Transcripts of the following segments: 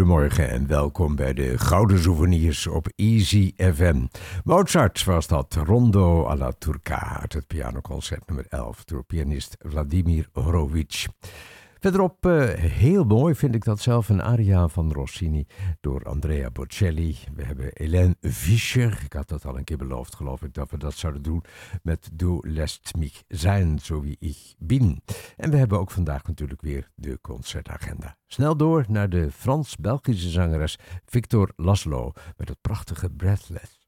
Goedemorgen en welkom bij de Gouden Souvenirs op Easy FM. Mozart was dat, Rondo alla Turca uit het pianoconcert nummer 11 door pianist Vladimir Horowitz. Verderop, uh, heel mooi vind ik dat zelf, een aria van Rossini door Andrea Bocelli. We hebben Hélène Fischer, ik had dat al een keer beloofd geloof ik, dat we dat zouden doen met Du lässt mich sein, zo wie ich bin. En we hebben ook vandaag natuurlijk weer de concertagenda. Snel door naar de Frans-Belgische zangeres Victor Laszlo met het prachtige Breathless.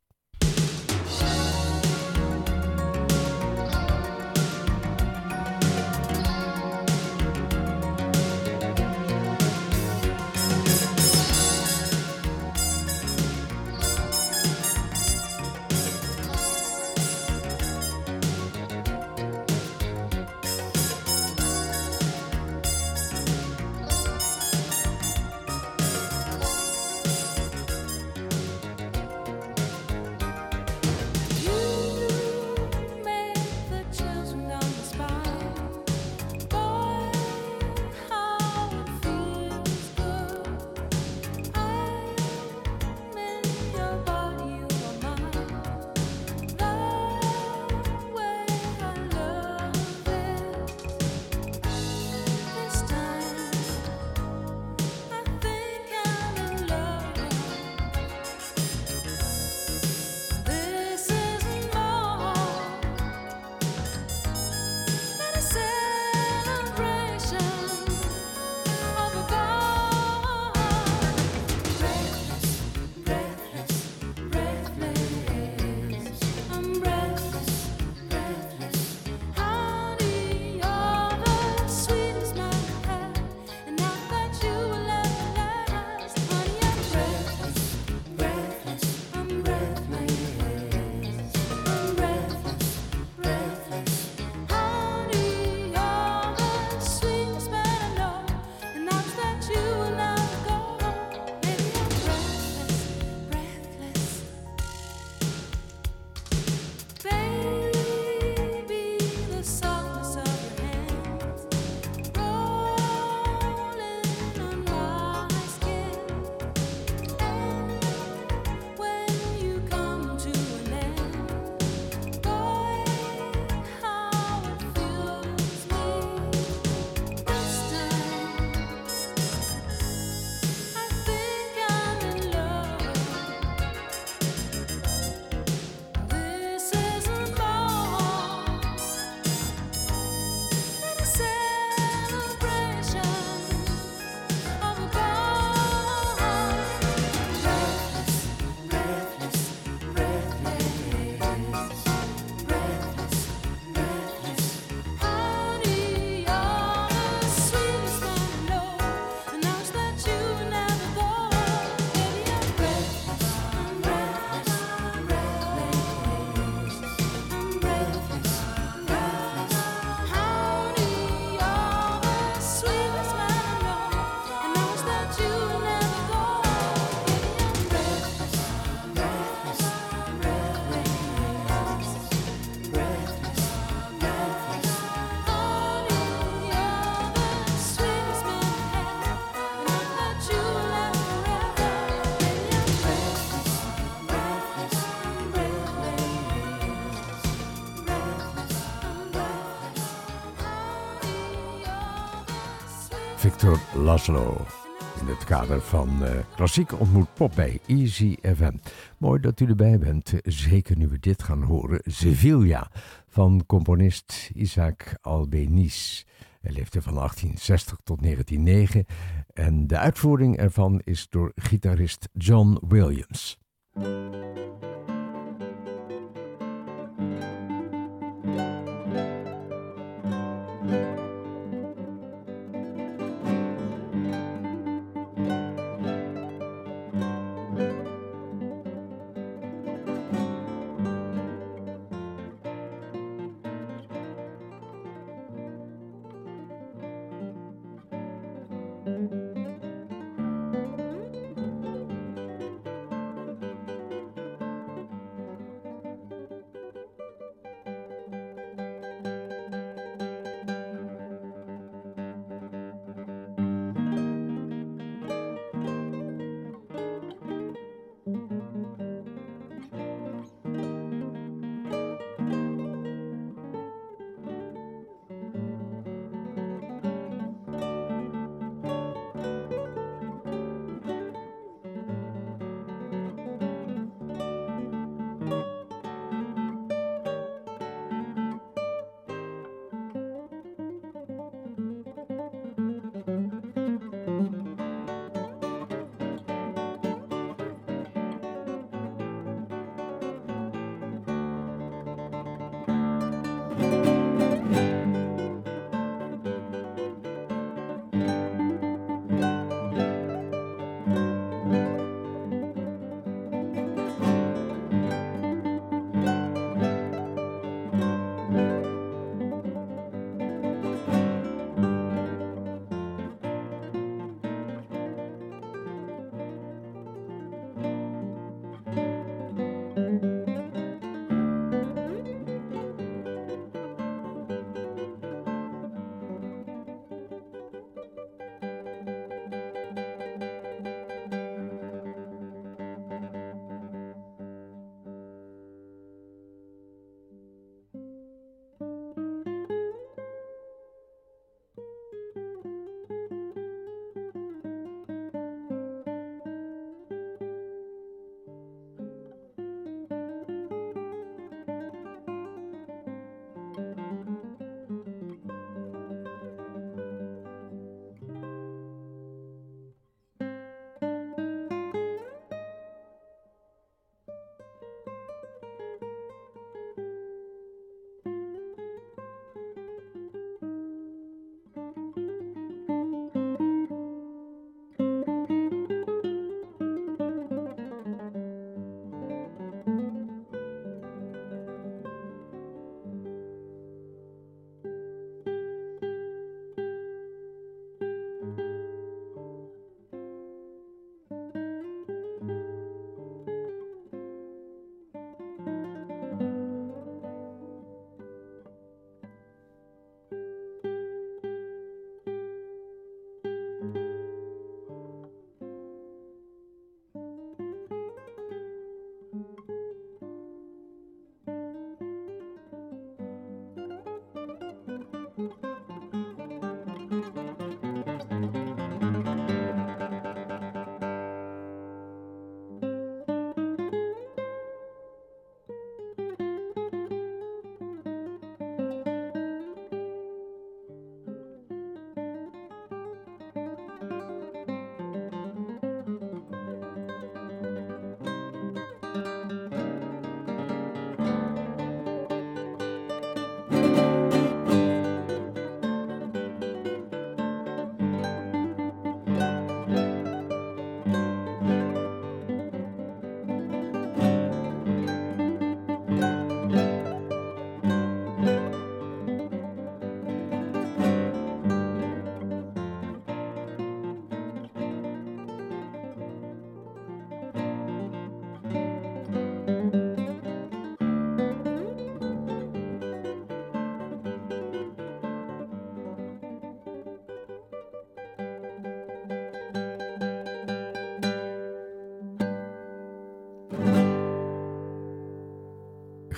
Victor Laszlo. In het kader van eh, Klassiek ontmoet pop bij Easy FM. Mooi dat u erbij bent, zeker nu we dit gaan horen. Sevilla van componist Isaac Albeniz. Hij leefde van 1860 tot 1909 en de uitvoering ervan is door gitarist John Williams.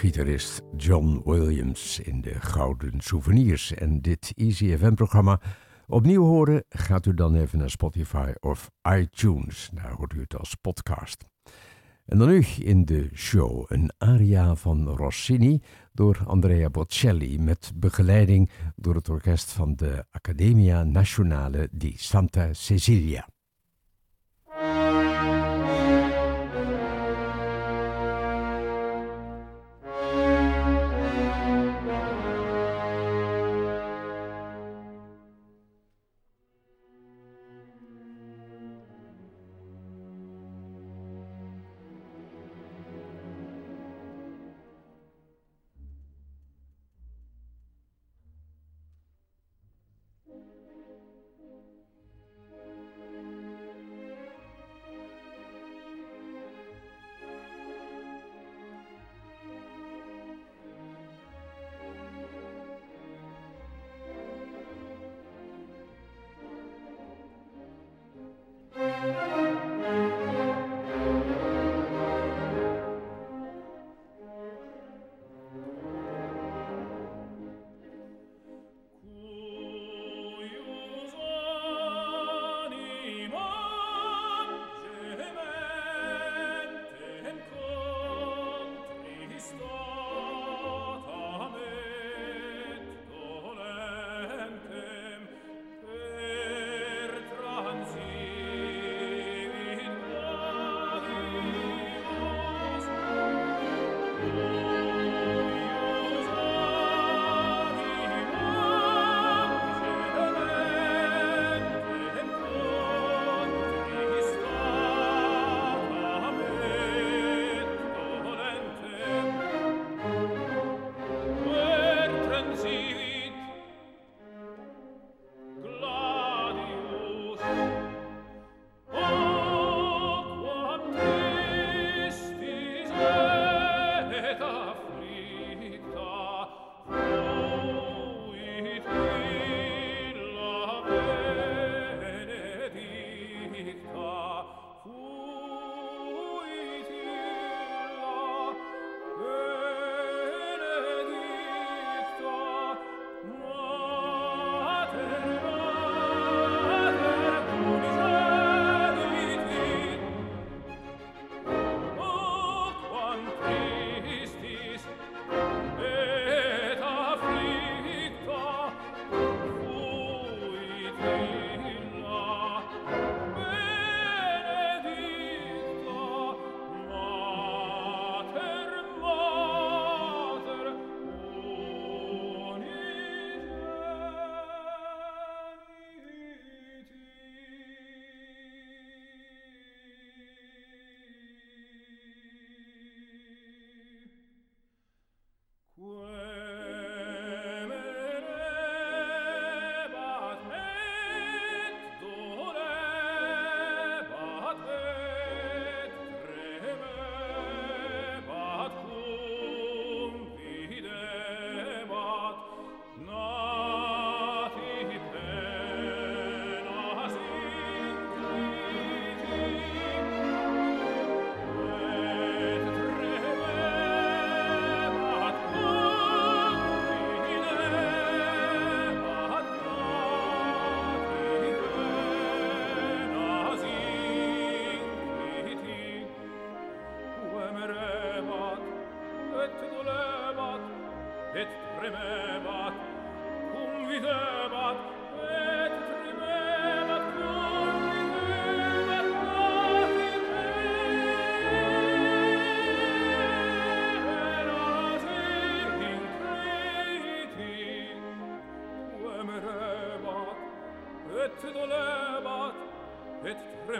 Gitarist John Williams in de Gouden Souvenirs. En dit Easy FM-programma opnieuw horen, gaat u dan even naar Spotify of iTunes. Daar hoort u het als podcast. En dan nu in de show een aria van Rossini door Andrea Bocelli met begeleiding door het orkest van de Accademia Nazionale di Santa Cecilia.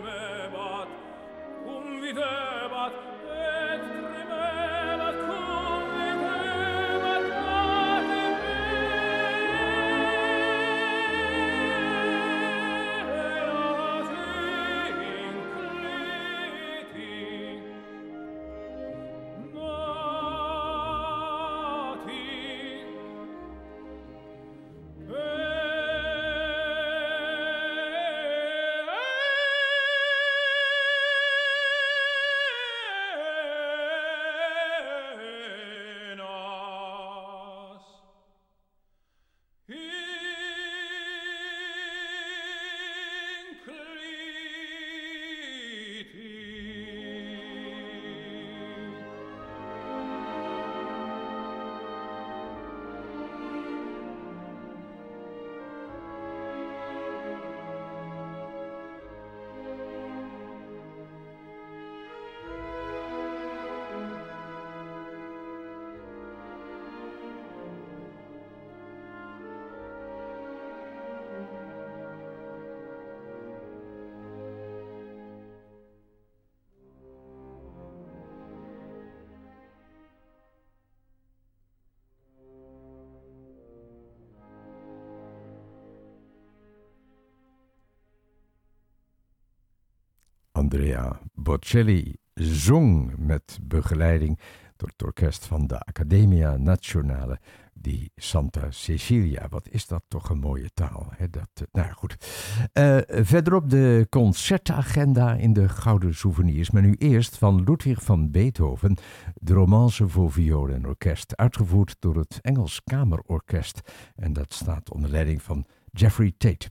premebat, cum videt, Andrea Bocelli zong met begeleiding door het orkest van de Accademia Nazionale di Santa Cecilia. Wat is dat toch een mooie taal. Hè? Dat, eh, nou goed. Uh, verderop de concertagenda in de Gouden Souvenirs. Maar nu eerst van Ludwig van Beethoven, de romance voor viool en orkest. Uitgevoerd door het Engels Kamerorkest. En dat staat onder leiding van Jeffrey Tate.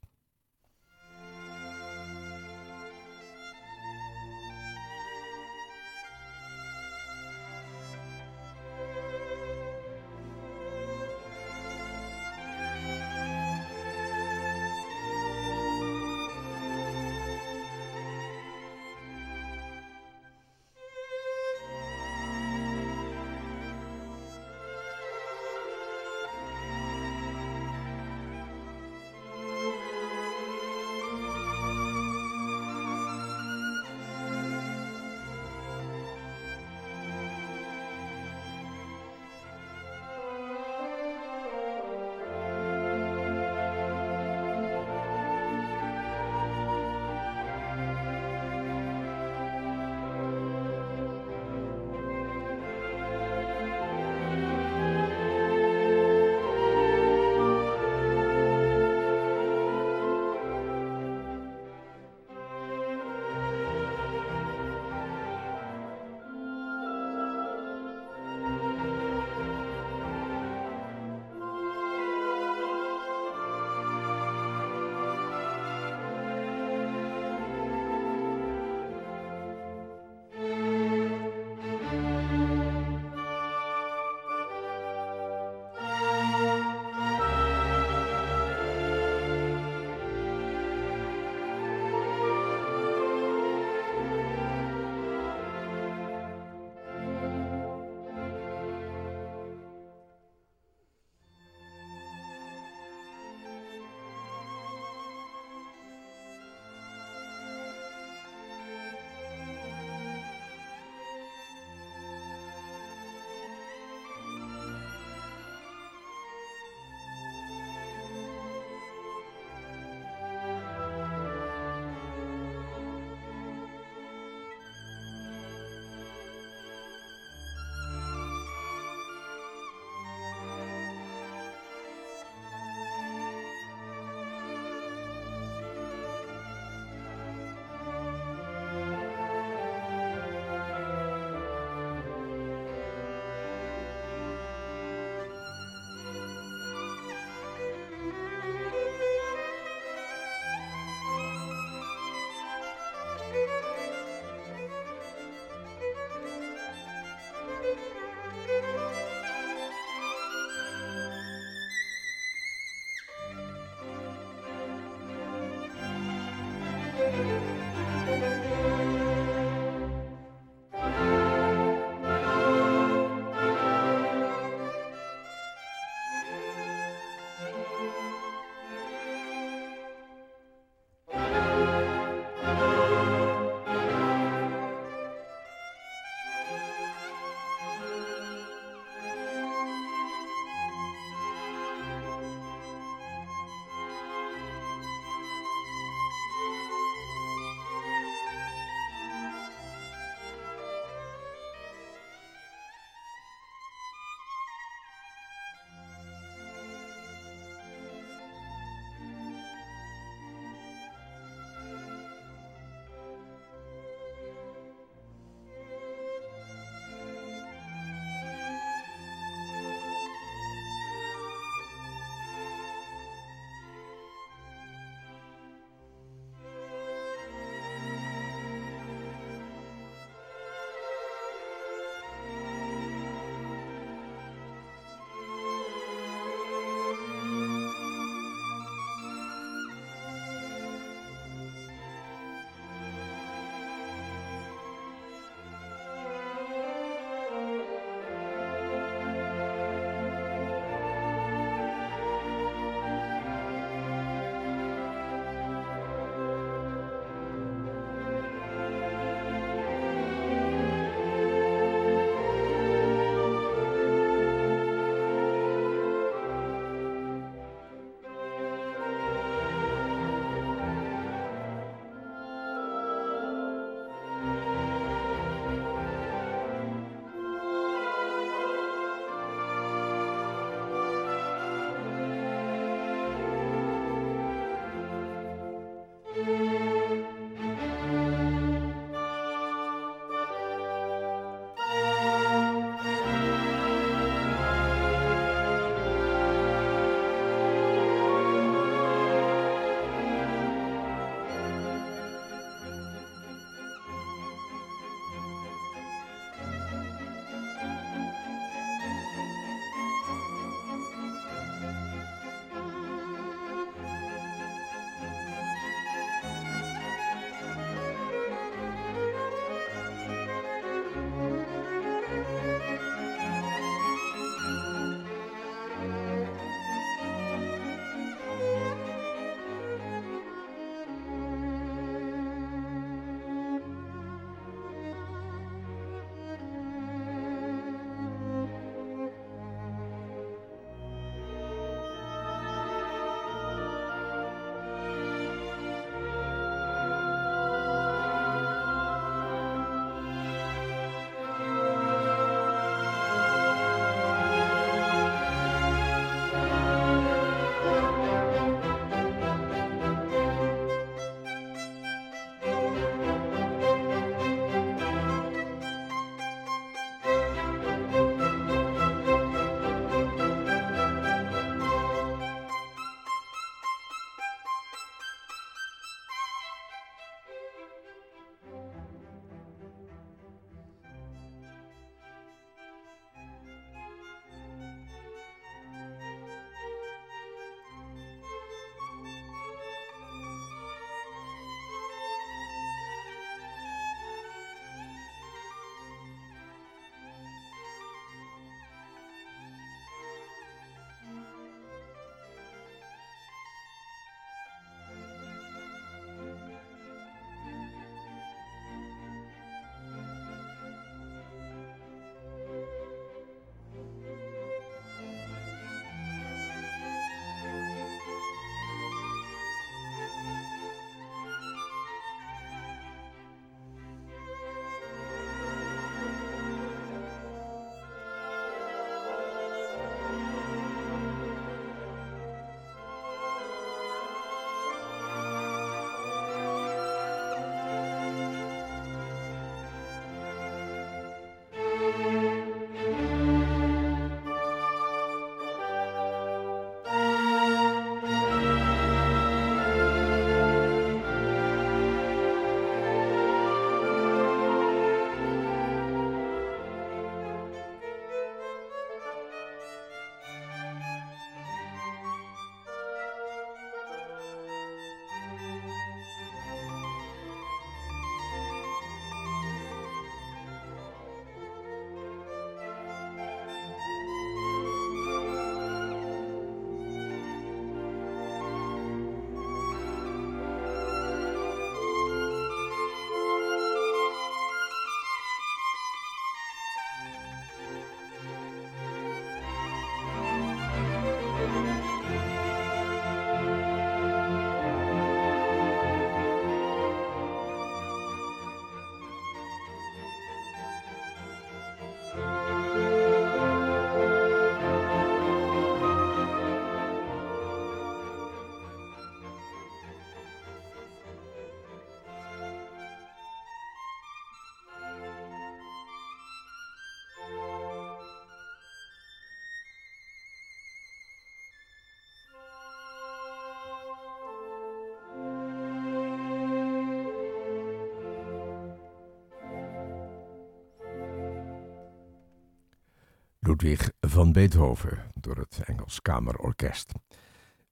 Ludwig van Beethoven door het Engels Kamerorkest.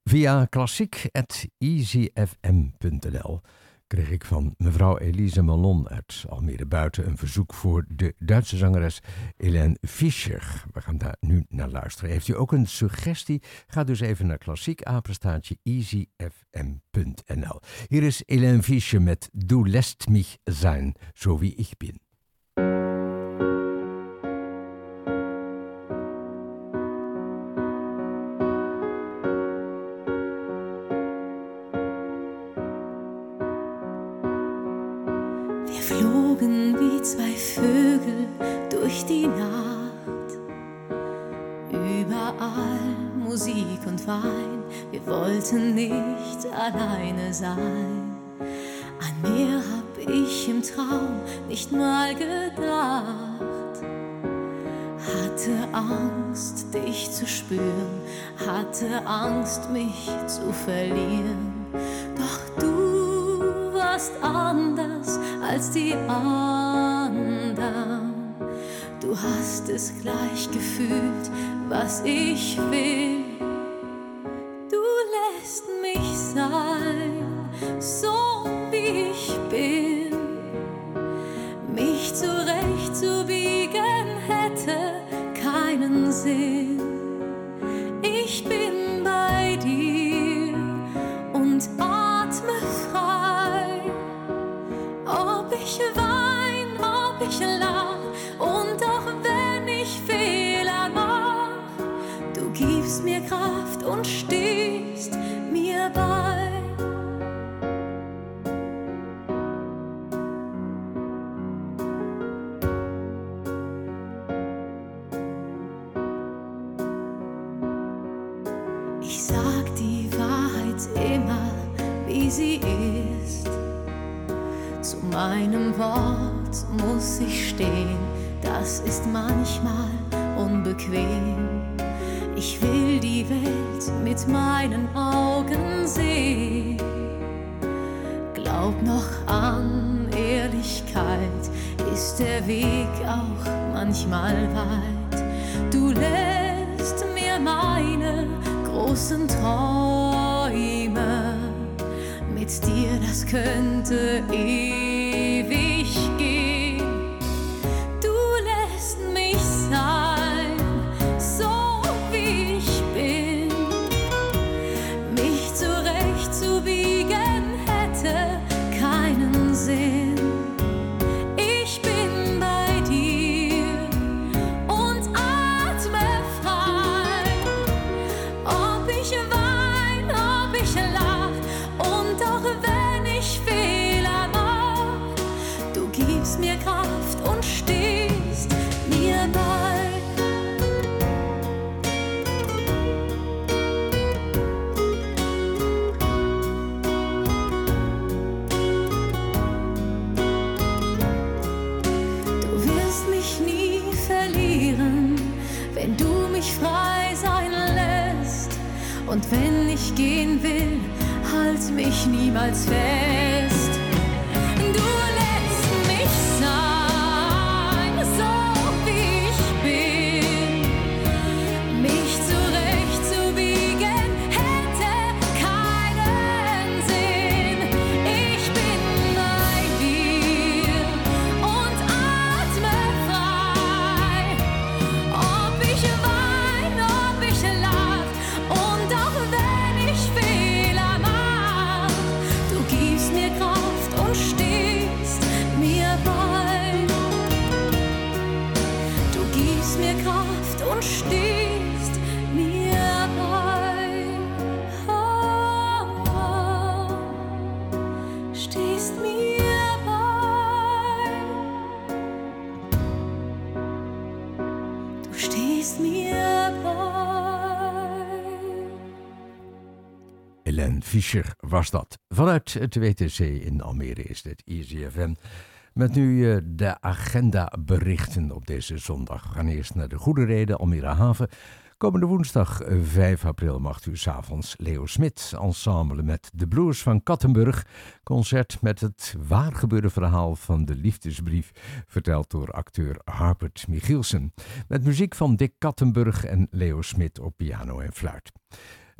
Via klassiek.easyfm.nl kreeg ik van mevrouw Elise Malon uit Almere Buiten een verzoek voor de Duitse zangeres Helene Fischer. We gaan daar nu naar luisteren. Heeft u ook een suggestie? Ga dus even naar klassiekapenstaatje easyfm.nl. Hier is Helene Fischer met Du lässt mich sein, so wie ich bin. Sein. An mehr hab ich im Traum nicht mal gedacht. Hatte Angst, dich zu spüren, hatte Angst, mich zu verlieren. Doch du warst anders als die anderen. Du hast es gleich gefühlt, was ich will das könnte ich. Fischer was dat. Vanuit het WTC in Almere is dit EasyFM. Met nu uh, de agendaberichten op deze zondag. We gaan eerst naar de Goede Reden, Almere Haven. Komende woensdag 5 april mag u s'avonds Leo Smit ensemble met de Blues van Kattenburg. Concert met het waargebeurde verhaal van de liefdesbrief, verteld door acteur Harpert Michielsen. Met muziek van Dick Kattenburg en Leo Smit op piano en fluit.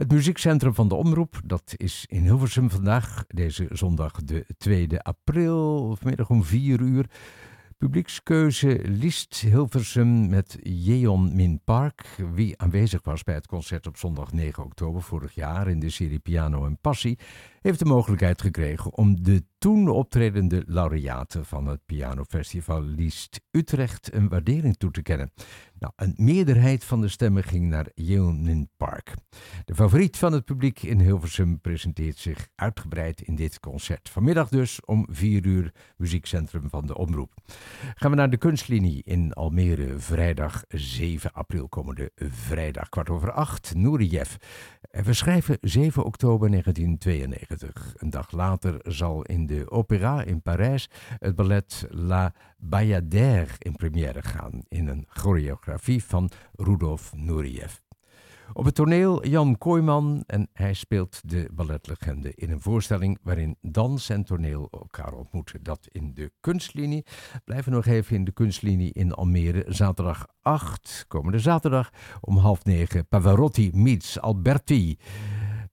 Het muziekcentrum van de Omroep, dat is in Hilversum vandaag, deze zondag de 2 april, vanmiddag om 4 uur. Publiekskeuze Liest Hilversum met Jeon Min Park. Wie aanwezig was bij het concert op zondag 9 oktober vorig jaar in de serie Piano en Passie, heeft de mogelijkheid gekregen om de toen optredende laureaten van het Pianofestival Liest Utrecht een waardering toe te kennen. Nou, een meerderheid van de stemmen ging naar Yeonin Park. De favoriet van het publiek in Hilversum presenteert zich uitgebreid in dit concert. Vanmiddag dus om 4 uur, muziekcentrum van de Omroep. Gaan we naar de kunstlinie in Almere, vrijdag 7 april, komende vrijdag, kwart over acht, Nouriev. We schrijven 7 oktober 1992. Een dag later zal in de opera in Parijs het ballet La Bayadère in première gaan in een choreografie van Rudolf Nureyev. Op het toneel Jan Kooijman en hij speelt de balletlegende in een voorstelling waarin dans en toneel elkaar ontmoeten. Dat in de kunstlinie. Blijven nog even in de kunstlinie in Almere. Zaterdag 8, komende zaterdag om half negen. Pavarotti meets Alberti.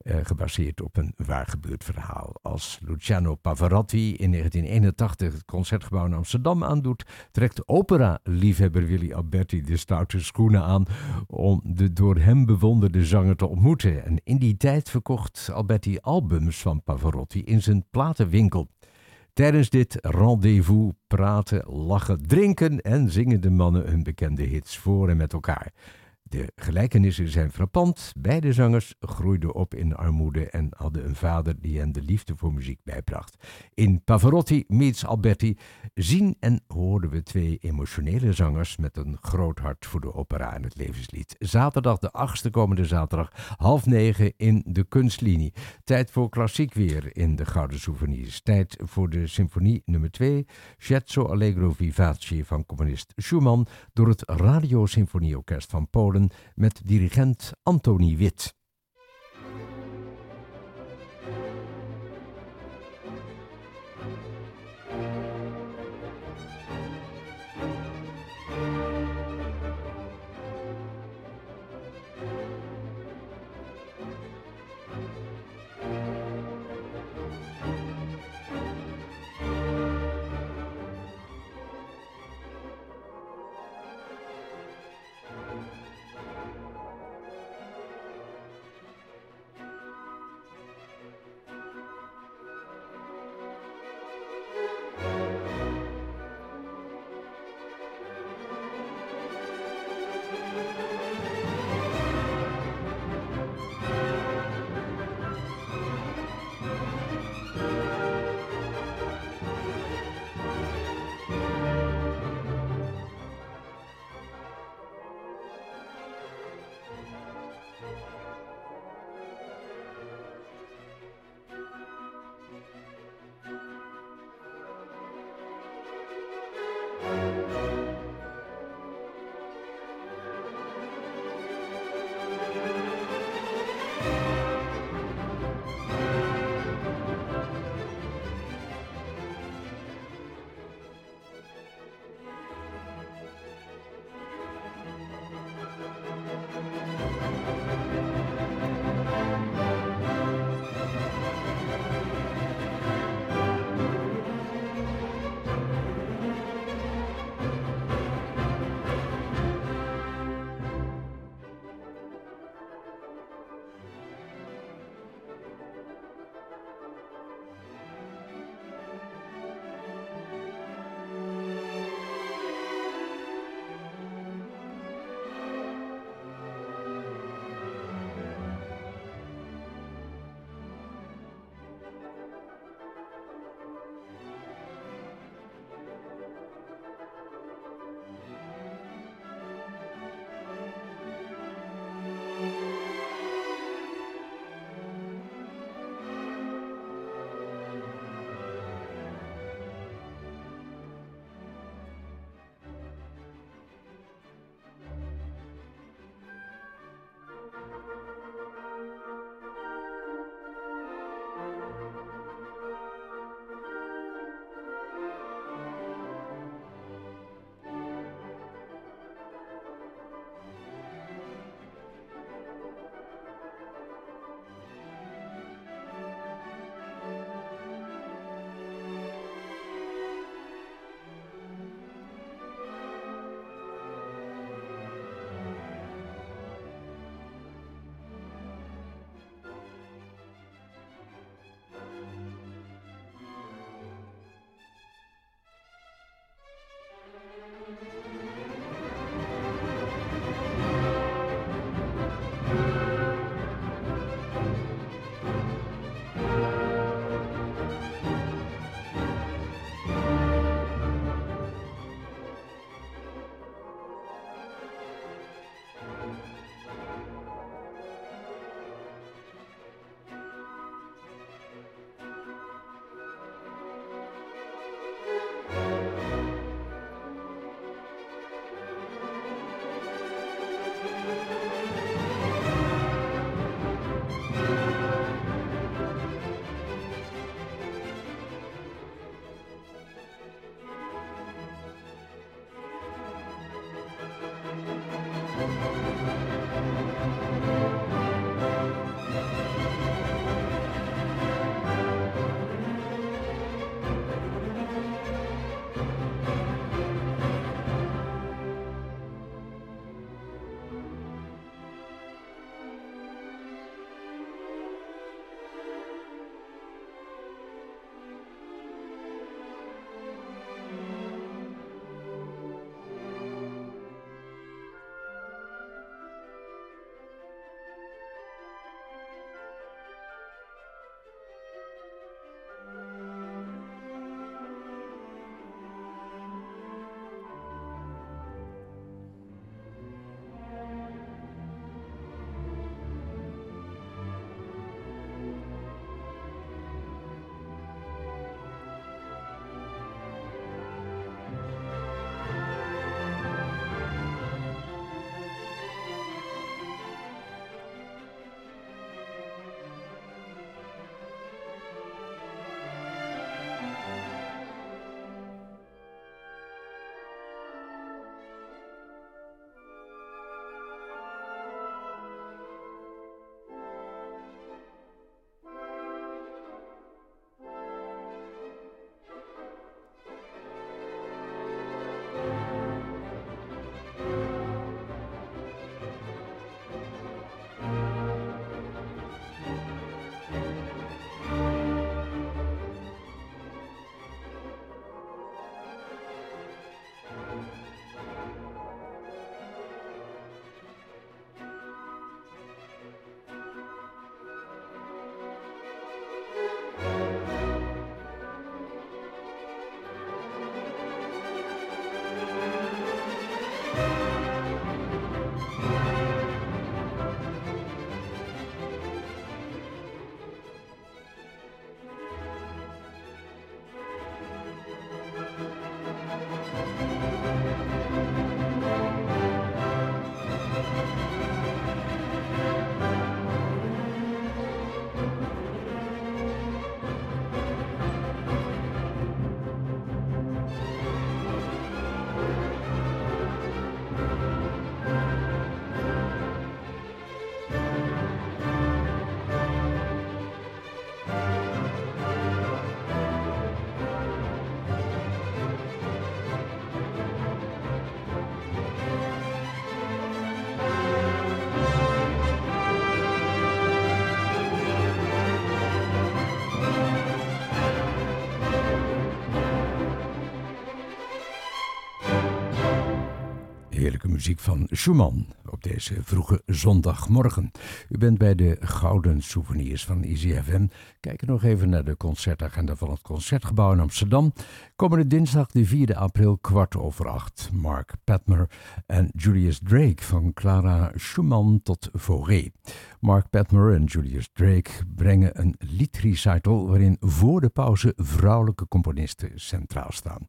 Eh, gebaseerd op een waargebeurd verhaal. Als Luciano Pavarotti in 1981 het Concertgebouw in Amsterdam aandoet, trekt opera-liefhebber Willy Alberti de stoute schoenen aan om de door hem bewonderde zanger te ontmoeten. En in die tijd verkocht Alberti albums van Pavarotti in zijn platenwinkel. Tijdens dit rendezvous praten, lachen, drinken en zingen de mannen hun bekende hits voor en met elkaar. De gelijkenissen zijn frappant. Beide zangers groeiden op in armoede en hadden een vader die hen de liefde voor muziek bijbracht. In Pavarotti meets Alberti zien en hoorden we twee emotionele zangers met een groot hart voor de opera en het levenslied. Zaterdag de 8e komende zaterdag, half negen in de kunstlinie. Tijd voor klassiek weer in de Gouden Souvenirs. Tijd voor de symfonie nummer 2, Scherzo Allegro Vivace van componist Schumann door het Radio Symfonieorkest van Polen met dirigent Antoni Wit. Van Schumann op deze vroege zondagmorgen. U bent bij de Gouden Souvenirs van EasyFM. Kijk nog even naar de concertagenda van het Concertgebouw in Amsterdam. Komende dinsdag de 4 april kwart over acht. Mark Patmer en Julius Drake van Clara Schumann tot Fauré. Mark Patmer en Julius Drake brengen een liedrecital waarin voor de pauze vrouwelijke componisten centraal staan.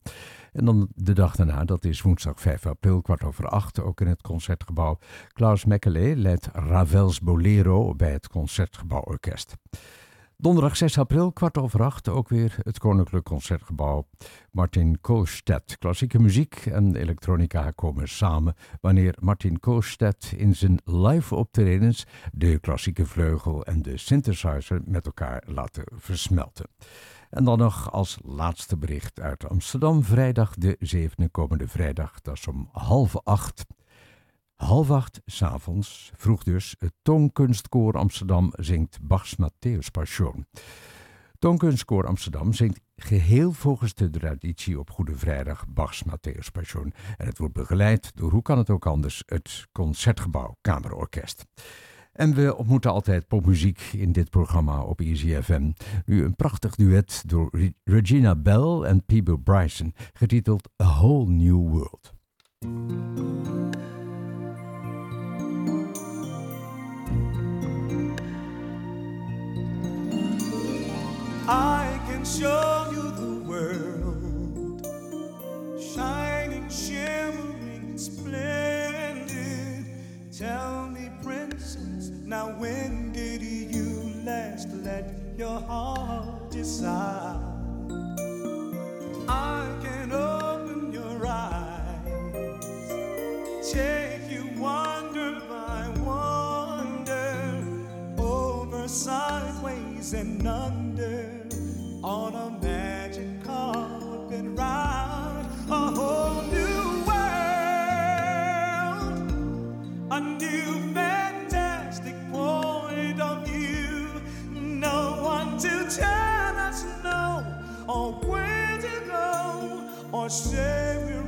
En dan de dag daarna, dat is woensdag 5 april, kwart over acht, ook in het Concertgebouw. Klaus Mekele leidt Ravels Bolero bij het Concertgebouw Orkest. Donderdag 6 april, kwart over acht, ook weer het Koninklijk Concertgebouw. Martin Koolstedt. Klassieke muziek en elektronica komen samen wanneer Martin Koolstedt in zijn live optredens de klassieke vleugel en de synthesizer met elkaar laten versmelten. En dan nog als laatste bericht uit Amsterdam. Vrijdag de zevende komende vrijdag. Dat is om half acht. Half acht s'avonds, vroeg dus, het Toonkunstkoor Amsterdam zingt Bachs Matthäus Passion. Toonkunstkoor Amsterdam zingt geheel volgens de traditie op Goede Vrijdag Bachs Matthäus Passion. En het wordt begeleid door, hoe kan het ook anders, het Concertgebouw Kamerorkest. En we ontmoeten altijd popmuziek in dit programma op Easy FM. Nu een prachtig duet door Regina Bell en Peebo Bryson, getiteld A Whole New World. I can show you the world, shining, shimmering, splendid. Tell Now, when did you last let your heart decide? I can open your eyes, take you wonder by wonder, over sideways and under on a Savior.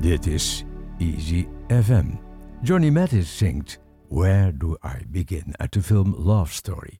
Dit is Easy FM. Johnny Mattis zingt Where Do I Begin uit de film Love Story.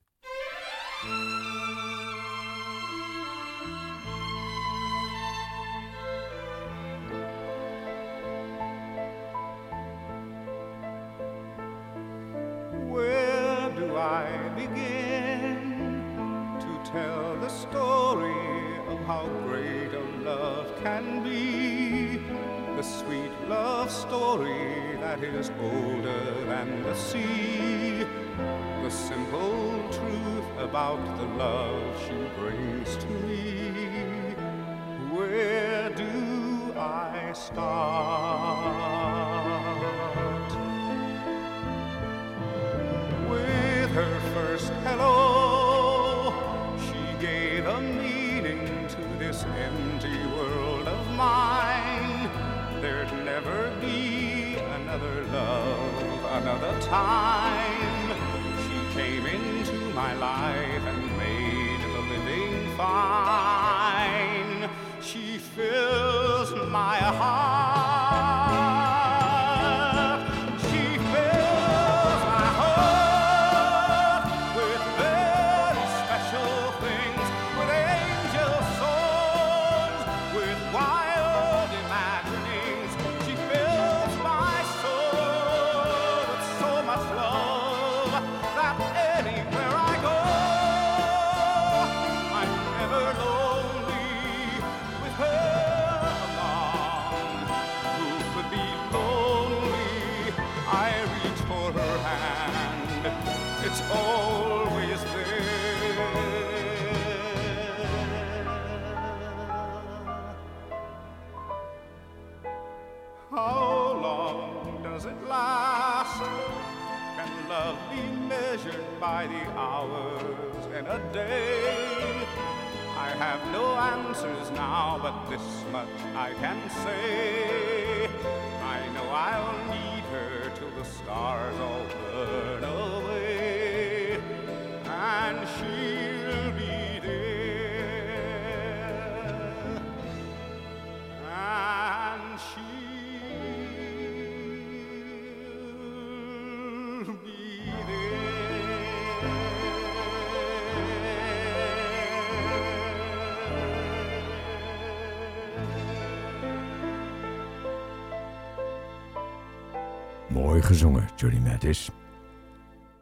Gezongen, Johnny Mattis.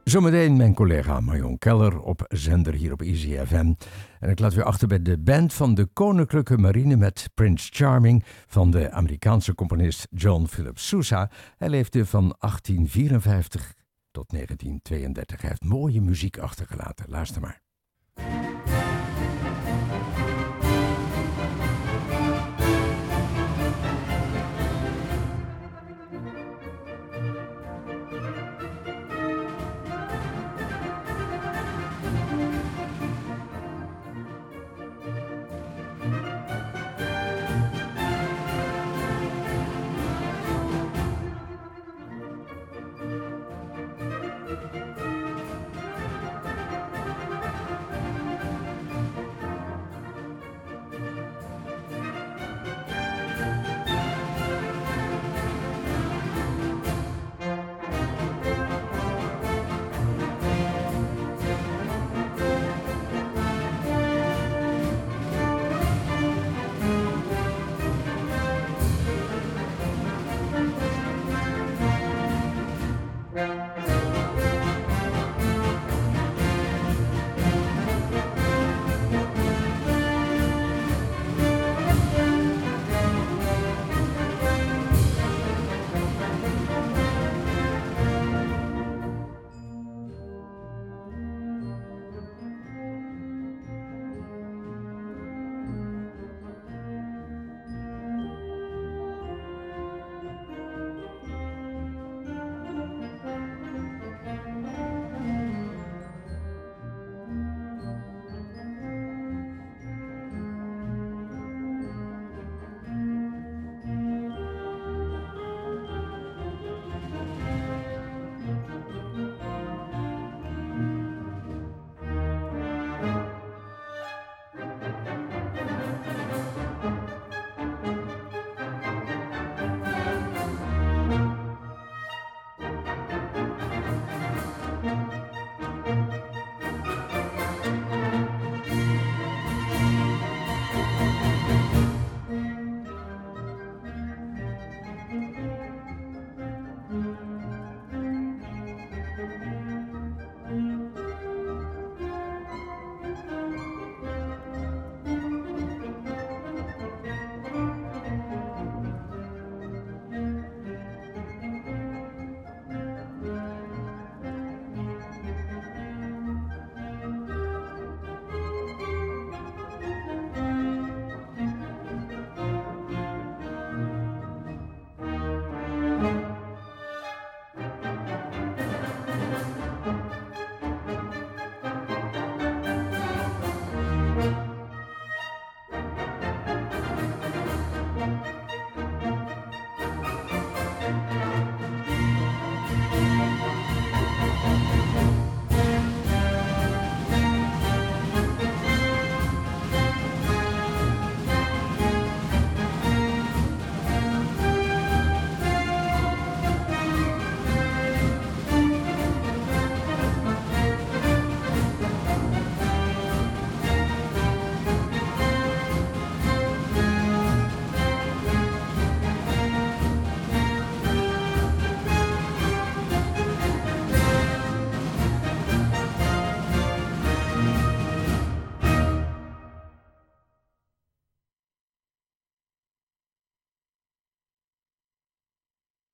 Zometeen mijn collega Marion Keller op zender hier op Easy FM. En ik laat weer achter bij de band van de Koninklijke Marine met Prince Charming van de Amerikaanse componist John Philip Sousa. Hij leefde van 1854 tot 1932. Hij heeft mooie muziek achtergelaten. Luister maar.